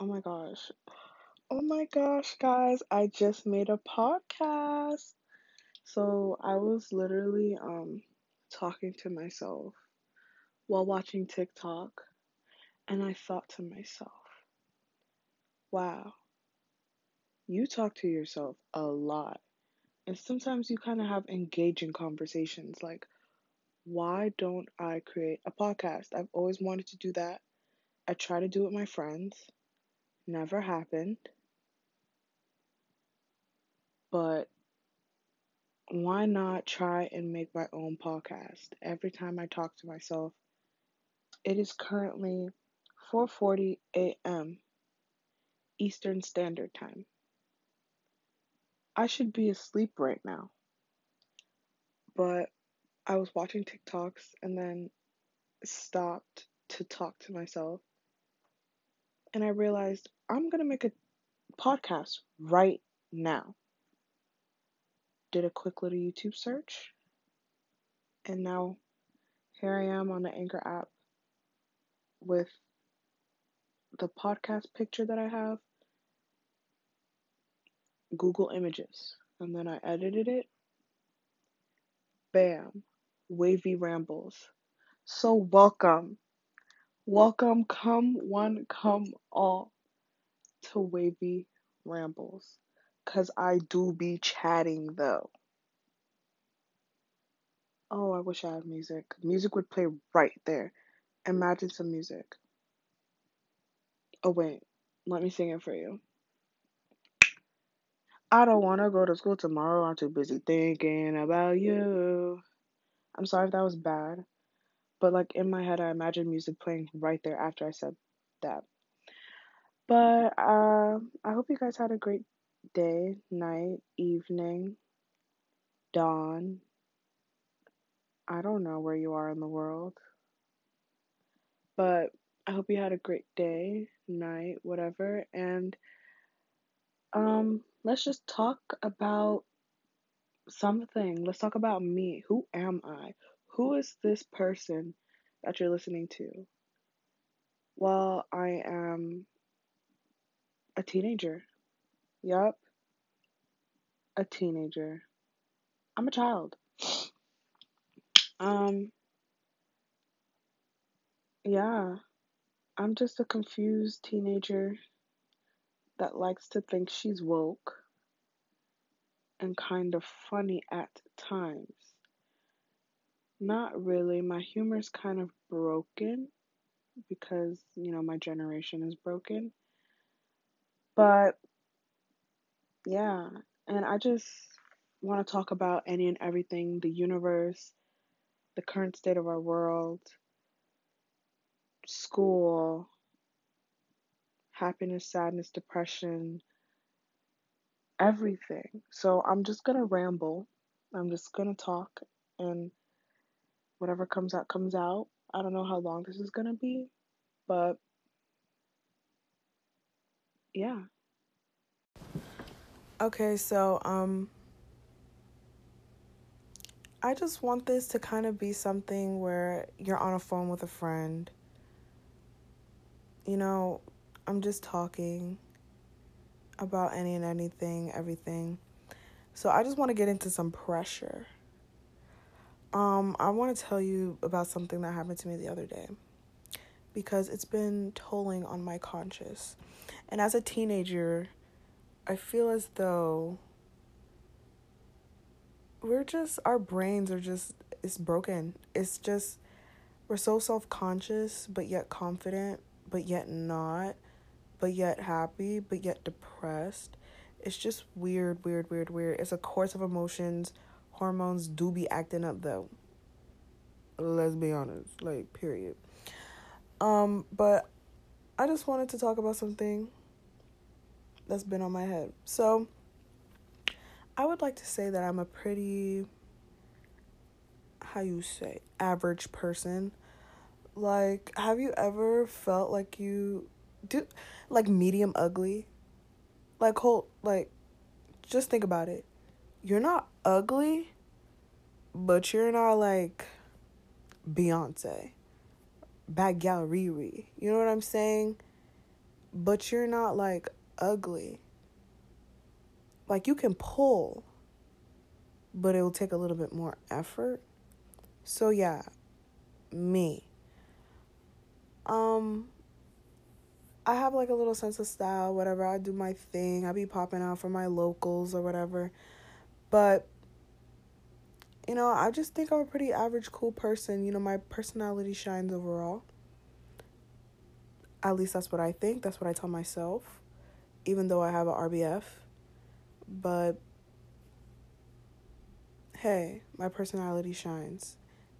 Oh my gosh. Oh my gosh, guys, I just made a podcast. So I was literally um talking to myself while watching TikTok and I thought to myself, wow, you talk to yourself a lot. And sometimes you kind of have engaging conversations like, why don't I create a podcast? I've always wanted to do that. I try to do it with my friends, never happened. But why not try and make my own podcast? Every time I talk to myself, it is currently 4:40 a.m. Eastern Standard Time. I should be asleep right now. But I was watching TikToks and then stopped to talk to myself. And I realized I'm going to make a podcast right now. Did a quick little YouTube search. And now here I am on the Anchor app with the podcast picture that I have, Google Images. And then I edited it. Bam. Wavy Rambles. So welcome. Welcome, come one, come all to Wavy Rambles. Cause I do be chatting though. Oh, I wish I had music. Music would play right there. Imagine some music. Oh, wait. Let me sing it for you. I don't want to go to school tomorrow. I'm too busy thinking about you. I'm sorry if that was bad. But, like, in my head, I imagine music playing right there after I said that. But uh, I hope you guys had a great day, night, evening, dawn. I don't know where you are in the world. But I hope you had a great day, night, whatever. And um, let's just talk about something. Let's talk about me. Who am I? Who is this person that you're listening to? Well, I am a teenager. Yup. A teenager. I'm a child. Um, yeah. I'm just a confused teenager that likes to think she's woke and kind of funny at times. Not really. My humor is kind of broken because, you know, my generation is broken. But yeah, and I just want to talk about any and everything the universe, the current state of our world, school, happiness, sadness, depression, everything. So I'm just going to ramble. I'm just going to talk and whatever comes out comes out. I don't know how long this is to be, but yeah. Okay, so um I just want this to kind of be something where you're on a phone with a friend. You know, I'm just talking about any and anything, everything. So I just want to get into some pressure. Um, I want to tell you about something that happened to me the other day because it's been tolling on my conscience. And as a teenager, I feel as though we're just our brains are just it's broken. It's just we're so self-conscious but yet confident, but yet not, but yet happy, but yet depressed. It's just weird, weird, weird, weird. It's a course of emotions. Hormones do be acting up though. Let's be honest, like period. Um, but I just wanted to talk about something that's been on my head. So, I would like to say that I'm a pretty how you say average person. Like, have you ever felt like you do like medium ugly? Like whole like just think about it. You're not ugly, but you're not like Beyonce. Bad Riri. You know what I'm saying? but you're not like ugly. Like you can pull, but it will take a little bit more effort. So yeah, me. Um I have like a little sense of style, whatever. I do my thing. I be popping out for my locals or whatever. But you know, I just think I'm a pretty average cool person. You know, my personality shines overall. At least that's what I think. That's what I tell myself. Even though I have a RBF. But hey, my personality shines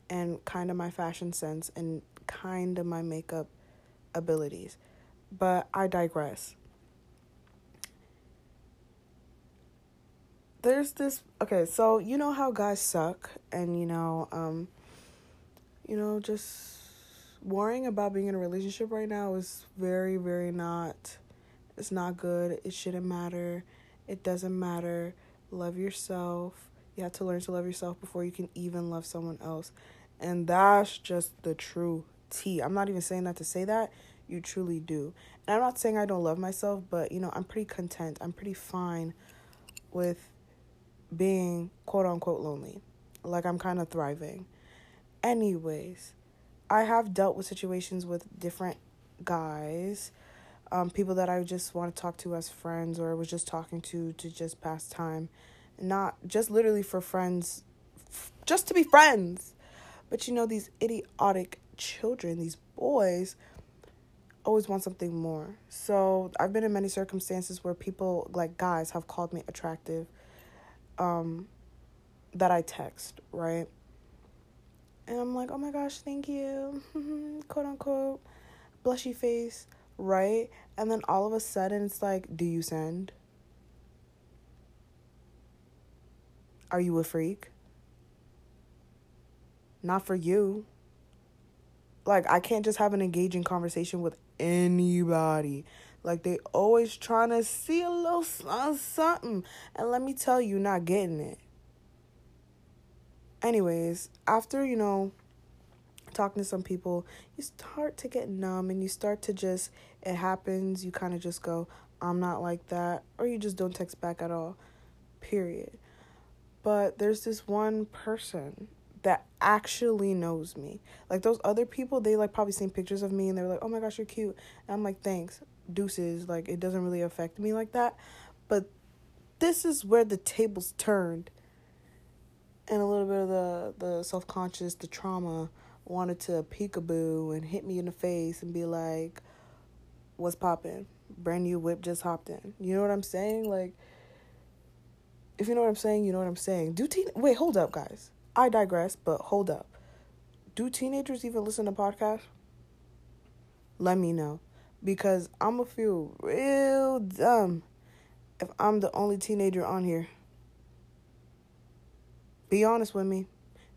and kind of my fashion sense and kind of my makeup abilities. But I digress. There's this okay, so you know how guys suck and you know um you know just worrying about being in a relationship right now is very very not it's not good. It shouldn't matter. It doesn't matter. Love yourself. You have to learn to love yourself before you can even love someone else. And that's just the true tea. I'm not even saying that to say that. You truly do. And I'm not saying I don't love myself, but you know, I'm pretty content. I'm pretty fine with being quote unquote lonely. Like I'm kind of thriving. Anyways, I have dealt with situations with different guys, um, people that I just want to talk to as friends or was just talking to to just pass time. Not just literally for friends, f- just to be friends. But you know, these idiotic children, these boys, always want something more. So I've been in many circumstances where people, like guys, have called me attractive um, that I text, right? And I'm like, oh my gosh, thank you, quote unquote, blushy face, right? And then all of a sudden it's like, do you send? Are you a freak? Not for you. Like, I can't just have an engaging conversation with anybody. Like, they always trying to see a little uh, something. And let me tell you, not getting it. Anyways, after, you know, talking to some people, you start to get numb and you start to just, it happens, you kind of just go, I'm not like that. Or you just don't text back at all. Period. But there's this one person that actually knows me. Like those other people, they like probably seen pictures of me and they're like, "Oh my gosh, you're cute." And I'm like, "Thanks, deuces." Like it doesn't really affect me like that. But this is where the tables turned, and a little bit of the the self conscious, the trauma wanted to peekaboo and hit me in the face and be like, "What's popping? Brand new whip just hopped in." You know what I'm saying? Like. If you know what I'm saying, you know what I'm saying. Do teen wait, hold up, guys I digress, but hold up. Do teenagers even listen to podcasts? Let me know. Because I'm to feel real dumb if I'm the only teenager on here. Be honest with me.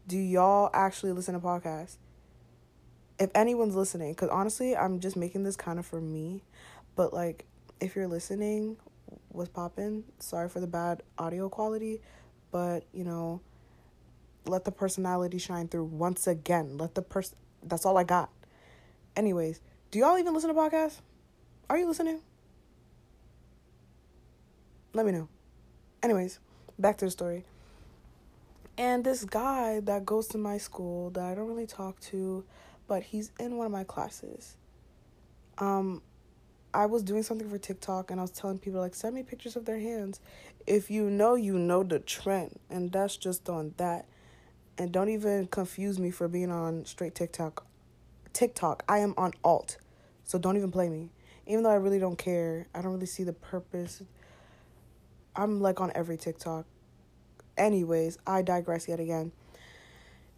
Do y'all actually listen to podcasts? If anyone's listening, because honestly, I'm just making this kind of for me. But like, if you're listening, what's popping? Sorry for the bad audio quality, but you know, let the personality shine through once again. Let the person that's all I got. Anyways, do y'all even listen to podcasts? Are you listening? Let me know. Anyways, back to the story. And this guy that goes to my school that I don't really talk to, but he's in one of my classes. Um I was doing something for TikTok and I was telling people like send me pictures of their hands. If you know, you know the trend, and that's just on that. And don't even confuse me for being on straight TikTok. TikTok, I am on alt. So don't even play me. Even though I really don't care, I don't really see the purpose. I'm like on every TikTok. Anyways, I digress yet again.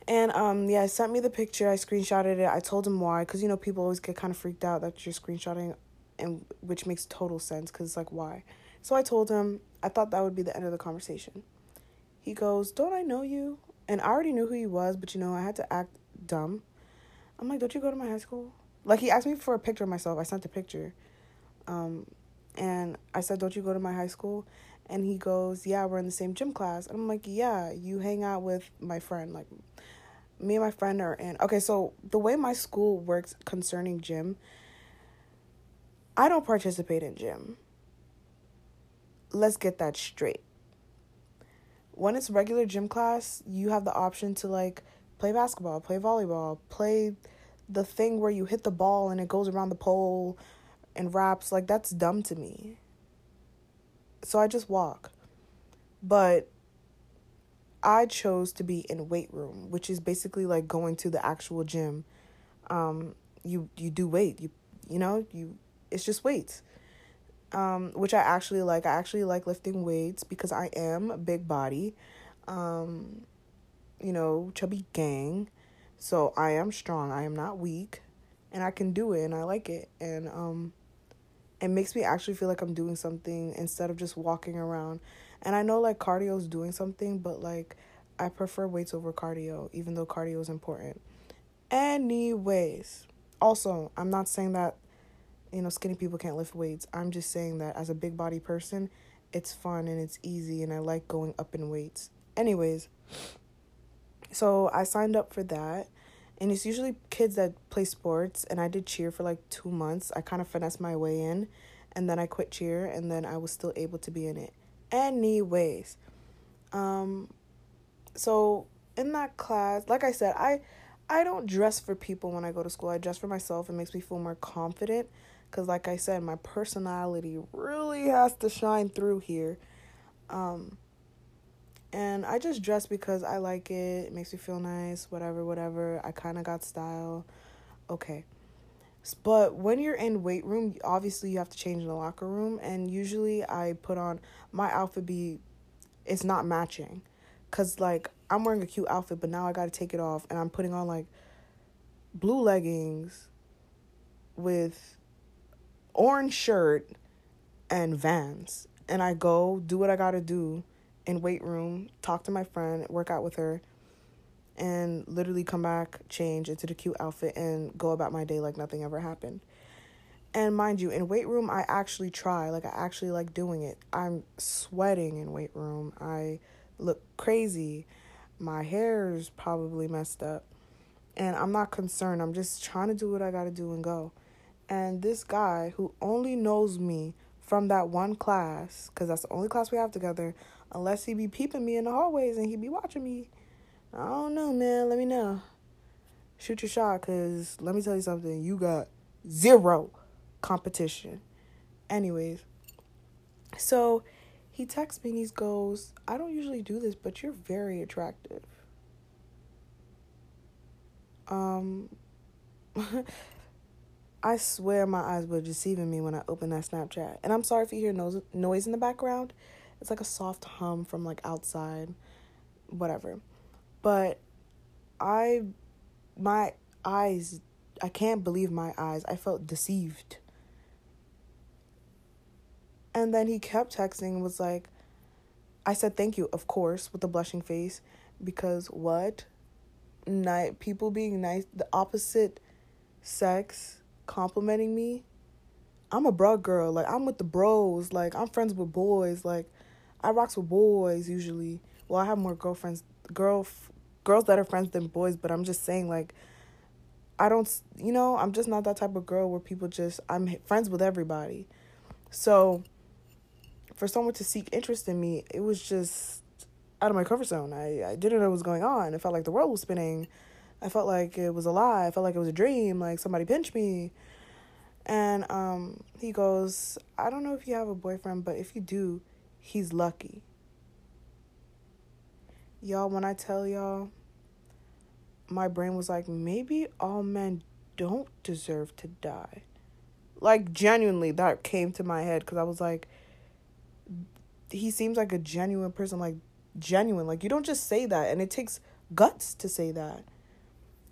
And um yeah, sent me the picture. I screenshotted it. I told him why cuz you know people always get kind of freaked out that you're screenshotting and which makes total sense cuz it's like why. So I told him I thought that would be the end of the conversation. He goes, "Don't I know you?" And I already knew who he was, but you know, I had to act dumb. I'm like, don't you go to my high school? Like he asked me for a picture of myself. I sent a picture. Um, and I said, Don't you go to my high school? And he goes, Yeah, we're in the same gym class. And I'm like, Yeah, you hang out with my friend. Like me and my friend are in okay, so the way my school works concerning gym, I don't participate in gym. Let's get that straight. When it's regular gym class, you have the option to like play basketball, play volleyball, play the thing where you hit the ball and it goes around the pole and wraps. Like, that's dumb to me. So I just walk. But I chose to be in weight room, which is basically like going to the actual gym. Um, you you do weight. You you know you it's just weights. Um, which I actually like. I actually like lifting weights because I am a big body. Um, you know, chubby gang. So I am strong. I am not weak. And I can do it and I like it. And um it makes me actually feel like I'm doing something instead of just walking around. And I know like cardio is doing something, but like I prefer weights over cardio, even though cardio is important. Anyways, also, I'm not saying that you know skinny people can't lift weights. I'm just saying that as a big body person, it's fun and it's easy and I like going up in weights. Anyways, so I signed up for that. And it's usually kids that play sports. And I did cheer for like two months. I kind of finessed my way in. And then I quit cheer. And then I was still able to be in it. Anyways. Um, so in that class, like I said, I I don't dress for people when I go to school. I dress for myself. It makes me feel more confident cuz like I said, my personality really has to shine through here. Um and I just dress because I like it. It makes me feel nice, whatever, whatever. I kind of got style. Okay. But when you're in weight room, obviously you have to change in the locker room. And usually I put on my outfit be, it's not matching. Cause like I'm wearing a cute outfit, but now I got to take it off. And I'm putting on like blue leggings with orange shirt and vans. And I go do what I got to do in weight room, talk to my friend, work out with her, and literally come back, change into the cute outfit, and go about my day like nothing ever happened. And mind you, in weight room, I actually try. Like, I actually like doing it. I'm sweating in weight room. I look crazy. My hair's probably messed up. And I'm not concerned. I'm just trying to do what I gotta do and go. And this guy who only knows me from that one class, because that's the only class we have together, Unless he be peeping me in the hallways and he be watching me. I don't know, man. Let me know. Shoot your shot, because let me tell you something. You got zero competition. Anyways, so he texts me and he goes, I don't usually do this, but you're very attractive. Um, I swear my eyes were deceiving me when I opened that Snapchat. And I'm sorry if you hear noise, noise in the background. It's like a soft hum from like outside, whatever. But I, my eyes, I can't believe my eyes. I felt deceived. And then he kept texting was like, I said thank you, of course, with a blushing face, because what? Night people being nice, the opposite sex complimenting me. I'm a bro girl, like I'm with the bros, like I'm friends with boys, like I rocks with boys usually. Well, I have more girlfriends, girl, girls that are friends than boys. But I'm just saying, like, I don't, you know, I'm just not that type of girl where people just I'm friends with everybody. So, for someone to seek interest in me, it was just out of my comfort zone. I I didn't know what was going on. It felt like the world was spinning. I felt like it was a lie. I felt like it was a dream. Like somebody pinched me. And um, he goes, I don't know if you have a boyfriend, but if you do, he's lucky. Y'all, when I tell y'all, my brain was like, maybe all men don't deserve to die. Like, genuinely, that came to my head because I was like, he seems like a genuine person, like, genuine. Like, you don't just say that, and it takes guts to say that.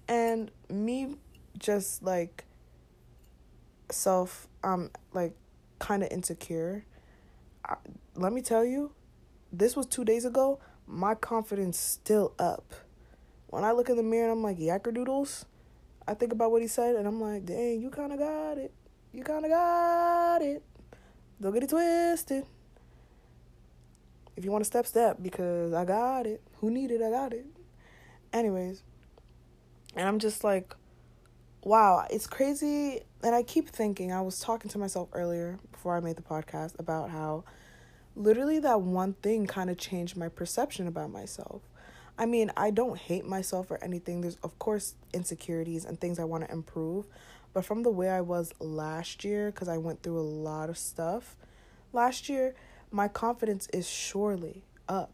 And me just like self, um, like, kind of insecure I, let me tell you, this was two days ago. My confidence still up. When I look in the mirror and I'm like, Yackerdoodles, I think about what he said and I'm like, dang, you kind of got it. You kind of got it. Don't get it twisted. If you want to step, step because I got it. Who needed? I got it. Anyways, and I'm just like, wow, it's crazy. And I keep thinking, I was talking to myself earlier before I made the podcast about how literally that one thing kind of changed my perception about myself. I mean, I don't hate myself or anything. There's, of course, insecurities and things I want to improve. But from the way I was last year, because I went through a lot of stuff last year, my confidence is surely up.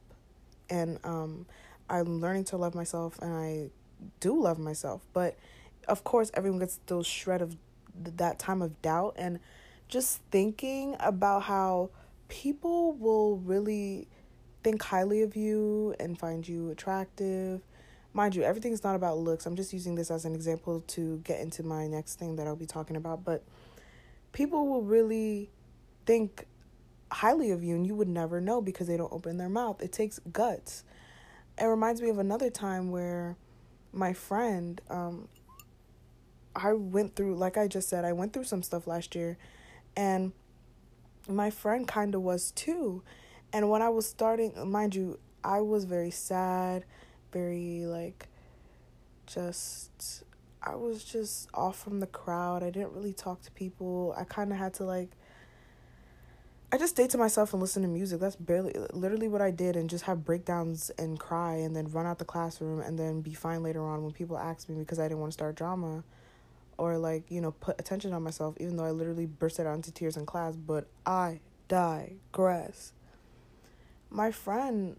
And um, I'm learning to love myself, and I do love myself. But of course, everyone gets those shred of that time of doubt. And just thinking about how people will really think highly of you and find you attractive. Mind you, everything's not about looks. I'm just using this as an example to get into my next thing that I'll be talking about. But people will really think highly of you and you would never know because they don't open their mouth. It takes guts. It reminds me of another time where my friend, um, I went through, like I just said, I went through some stuff last year and my friend kind of was too. And when I was starting, mind you, I was very sad, very like just I was just off from the crowd. I didn't really talk to people. I kind of had to like I just stayed to myself and listen to music. That's barely literally what I did and just have breakdowns and cry and then run out the classroom and then be fine later on when people ask me because I didn't want to start drama or like, you know, put attention on myself even though I literally bursted out into tears in class, but I digress. My friend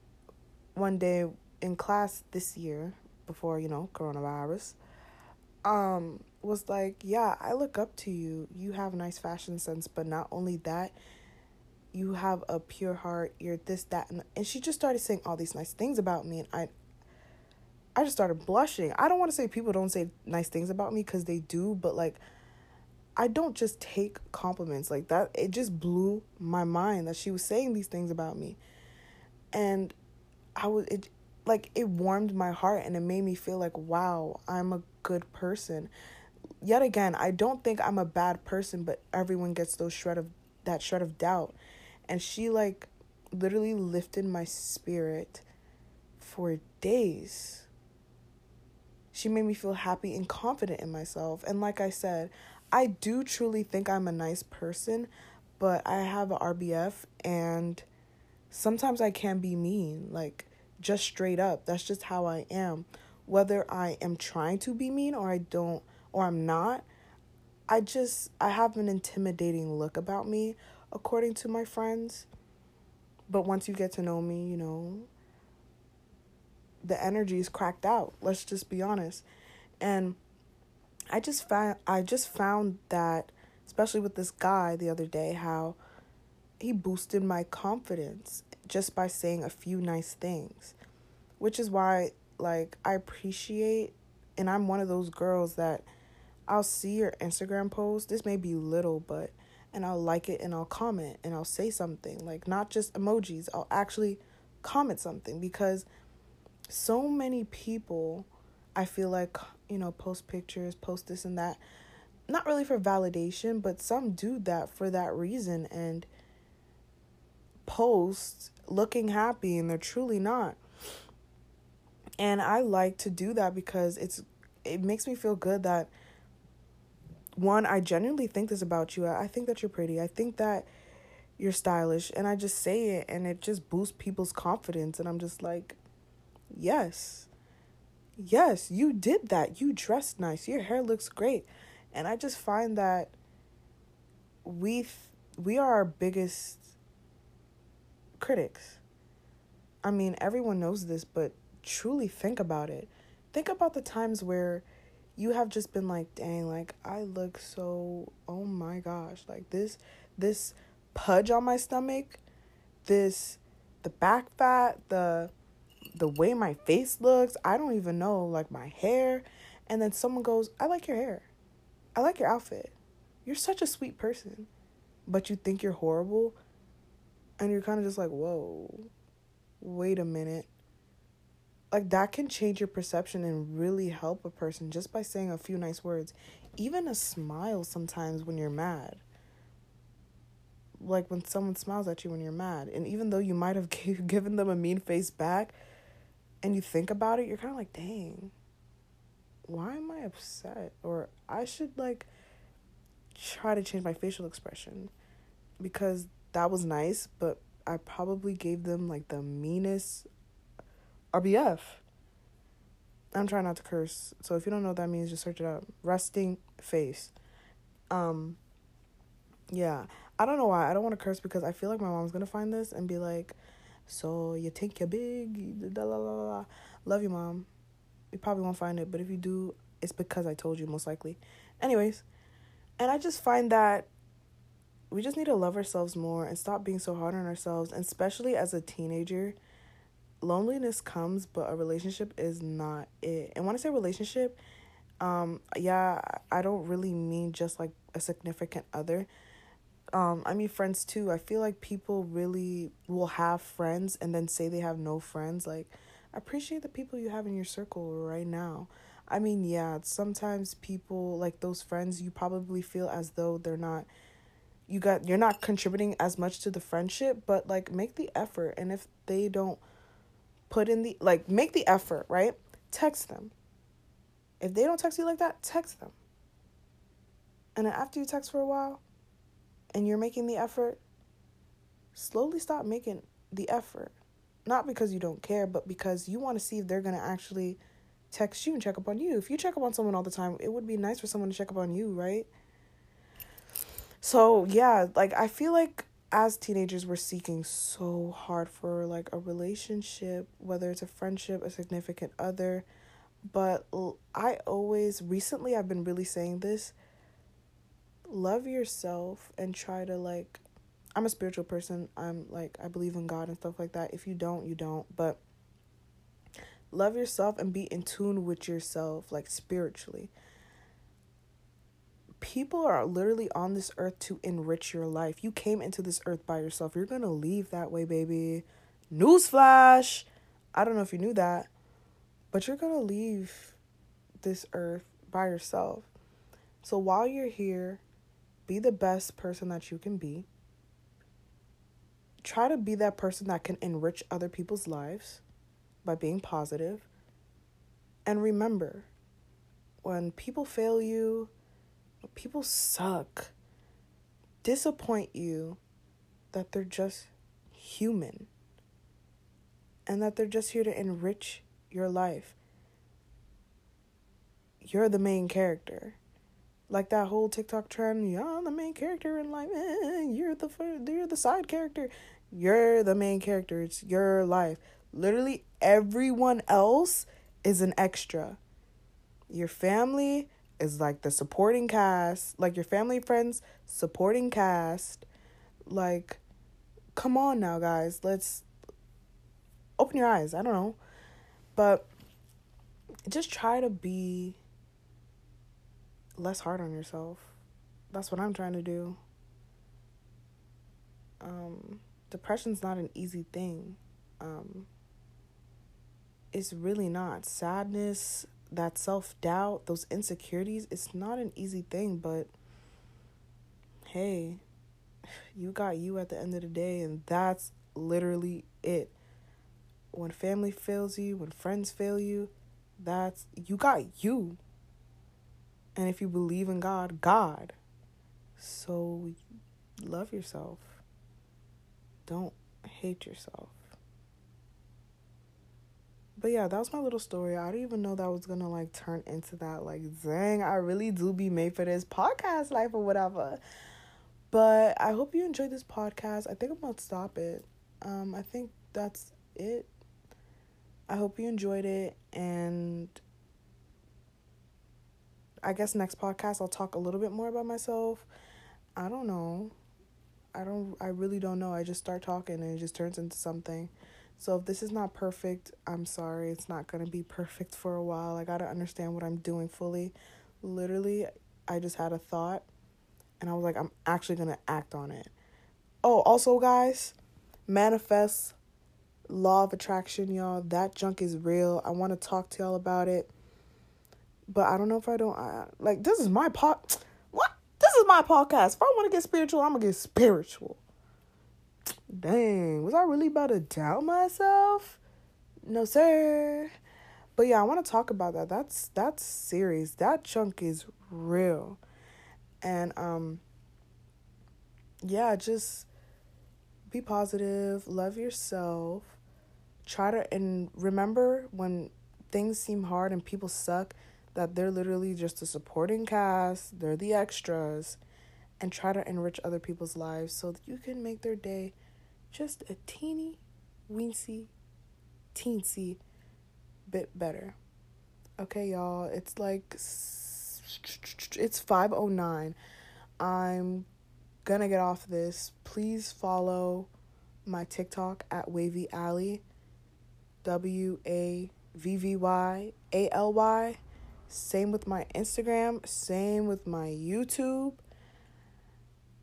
one day in class this year before you know coronavirus um was like yeah i look up to you. You have nice fashion sense but not only that you have a pure heart. You're this that and, and she just started saying all these nice things about me and i i just started blushing i don't want to say people don't say nice things about me because they do but like i don't just take compliments like that it just blew my mind that she was saying these things about me and I was it like it warmed my heart and it made me feel like wow, I'm a good person. Yet again, I don't think I'm a bad person, but everyone gets those shred of that shred of doubt. And she like literally lifted my spirit for days. She made me feel happy and confident in myself. And like I said, I do truly think I'm a nice person, but I have a RBF and sometimes I can be mean, like just straight up. That's just how I am. Whether I am trying to be mean or I don't or I'm not, I just I have an intimidating look about me according to my friends. But once you get to know me, you know, the energy is cracked out. Let's just be honest. And I just found I just found that especially with this guy the other day how he boosted my confidence just by saying a few nice things. Which is why like I appreciate and I'm one of those girls that I'll see your Instagram post. This may be little, but and I'll like it and I'll comment and I'll say something. Like not just emojis. I'll actually comment something because so many people I feel like, you know, post pictures, post this and that. Not really for validation, but some do that for that reason and post looking happy and they're truly not. And I like to do that because it's it makes me feel good that one, I genuinely think this about you. I think that you're pretty. I think that you're stylish and I just say it and it just boosts people's confidence and I'm just like, "Yes. Yes, you did that. You dressed nice. Your hair looks great." And I just find that we we are our biggest critics. I mean, everyone knows this, but truly think about it. Think about the times where you have just been like, dang, like I look so oh my gosh, like this this pudge on my stomach, this the back fat, the the way my face looks, I don't even know, like my hair. And then someone goes, I like your hair. I like your outfit. You're such a sweet person. But you think you're horrible and you're kind of just like, whoa, wait a minute. Like, that can change your perception and really help a person just by saying a few nice words. Even a smile sometimes when you're mad. Like when someone smiles at you when you're mad. And even though you might have given them a mean face back and you think about it, you're kind of like, dang, why am I upset? Or I should like try to change my facial expression because that was nice, but I probably gave them like the meanest RBF. I'm trying not to curse. So if you don't know what that means, just search it up. Resting face. Um yeah. I don't know why. I don't want to curse because I feel like my mom's gonna find this and be like, So you think you're big, da la la la. Love you, mom. You probably won't find it, but if you do, it's because I told you most likely. Anyways, and I just find that we just need to love ourselves more and stop being so hard on ourselves, and especially as a teenager. Loneliness comes, but a relationship is not it. And when I say relationship, um, yeah, I don't really mean just like a significant other. Um, I mean friends too. I feel like people really will have friends and then say they have no friends. Like, appreciate the people you have in your circle right now. I mean, yeah, sometimes people like those friends you probably feel as though they're not you got you're not contributing as much to the friendship, but like make the effort and if they don't put in the like make the effort, right? Text them. If they don't text you like that, text them. And then after you text for a while and you're making the effort, slowly stop making the effort. Not because you don't care, but because you want to see if they're going to actually text you and check up on you. If you check up on someone all the time, it would be nice for someone to check up on you, right? So, yeah, like I feel like as teenagers we're seeking so hard for like a relationship, whether it's a friendship, a significant other, but I always recently I've been really saying this love yourself and try to like I'm a spiritual person. I'm like I believe in God and stuff like that. If you don't, you don't, but love yourself and be in tune with yourself like spiritually. People are literally on this earth to enrich your life. You came into this earth by yourself. You're gonna leave that way baby. Newsflash! I don't know if you knew that but you're gonna leave this earth by yourself. So while you're here be the best person that you can be try to be that person that can enrich other people's lives by being positive. And remember, when people fail you, people suck, disappoint you, that they're just human and that they're just here to enrich your life. You're the main character. Like that whole TikTok trend, you're the main character in life. Eh, you're the you're the side character. You're the main character. It's your life. Literally everyone else is an extra. Your family is like the supporting cast, like your family friends supporting cast. Like come on now guys, let's open your eyes. I don't know. But just try to be less hard on yourself. That's what I'm trying to do. Um depression's not an easy thing. Um it's really not. Sadness, that self doubt, those insecurities, it's not an easy thing, but hey, you got you at the end of the day, and that's literally it. When family fails you, when friends fail you, that's you got you. And if you believe in God, God. So love yourself. Don't hate yourself but yeah, that was my little story. I didn't even know that was gonna like turn into that. Like, dang, I really do be made for this podcast life or whatever. But I hope you enjoyed this podcast. I think I'm gonna stop it. Um, I think that's it. I hope you enjoyed it, and I guess next podcast I'll talk a little bit more about myself. I don't know. I don't. I really don't know. I just start talking and it just turns into something. So if this is not perfect, I'm sorry. It's not going to be perfect for a while. I got to understand what I'm doing fully. Literally, I just had a thought and I was like, I'm actually going to act on it. Oh, also, guys, manifest law of attraction, y'all. That junk is real. I want to talk to y'all about it. But I don't know if I don't I, like this is my pot. What? This is my podcast. If I want to get spiritual, I'm going to get spiritual. Dang, was I really about to doubt myself? No, sir. But yeah, I want to talk about that. That's that's serious. That chunk is real. And um yeah, just be positive, love yourself. Try to and remember when things seem hard and people suck that they're literally just a supporting cast, they're the extras and try to enrich other people's lives so that you can make their day just a teeny weensy teensy bit better. Okay, y'all, it's like it's 509. I'm gonna get off this. Please follow my TikTok at Wavy Alley. W A V V Y A L Y. Same with my Instagram, same with my YouTube.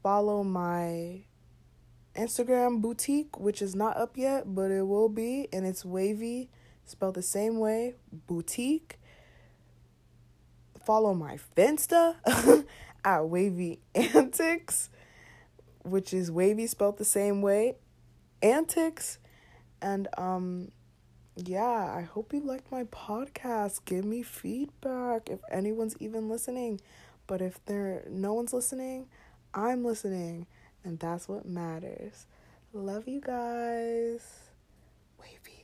Follow my Instagram boutique, which is not up yet, but it will be, and it's wavy, spelled the same way, boutique. Follow my Finsta at Wavy Antics, which is wavy spelled the same way, antics, and um, yeah, I hope you liked my podcast. Give me feedback if anyone's even listening, but if there no one's listening, I'm listening. And that's what matters. Love you guys. Wavy.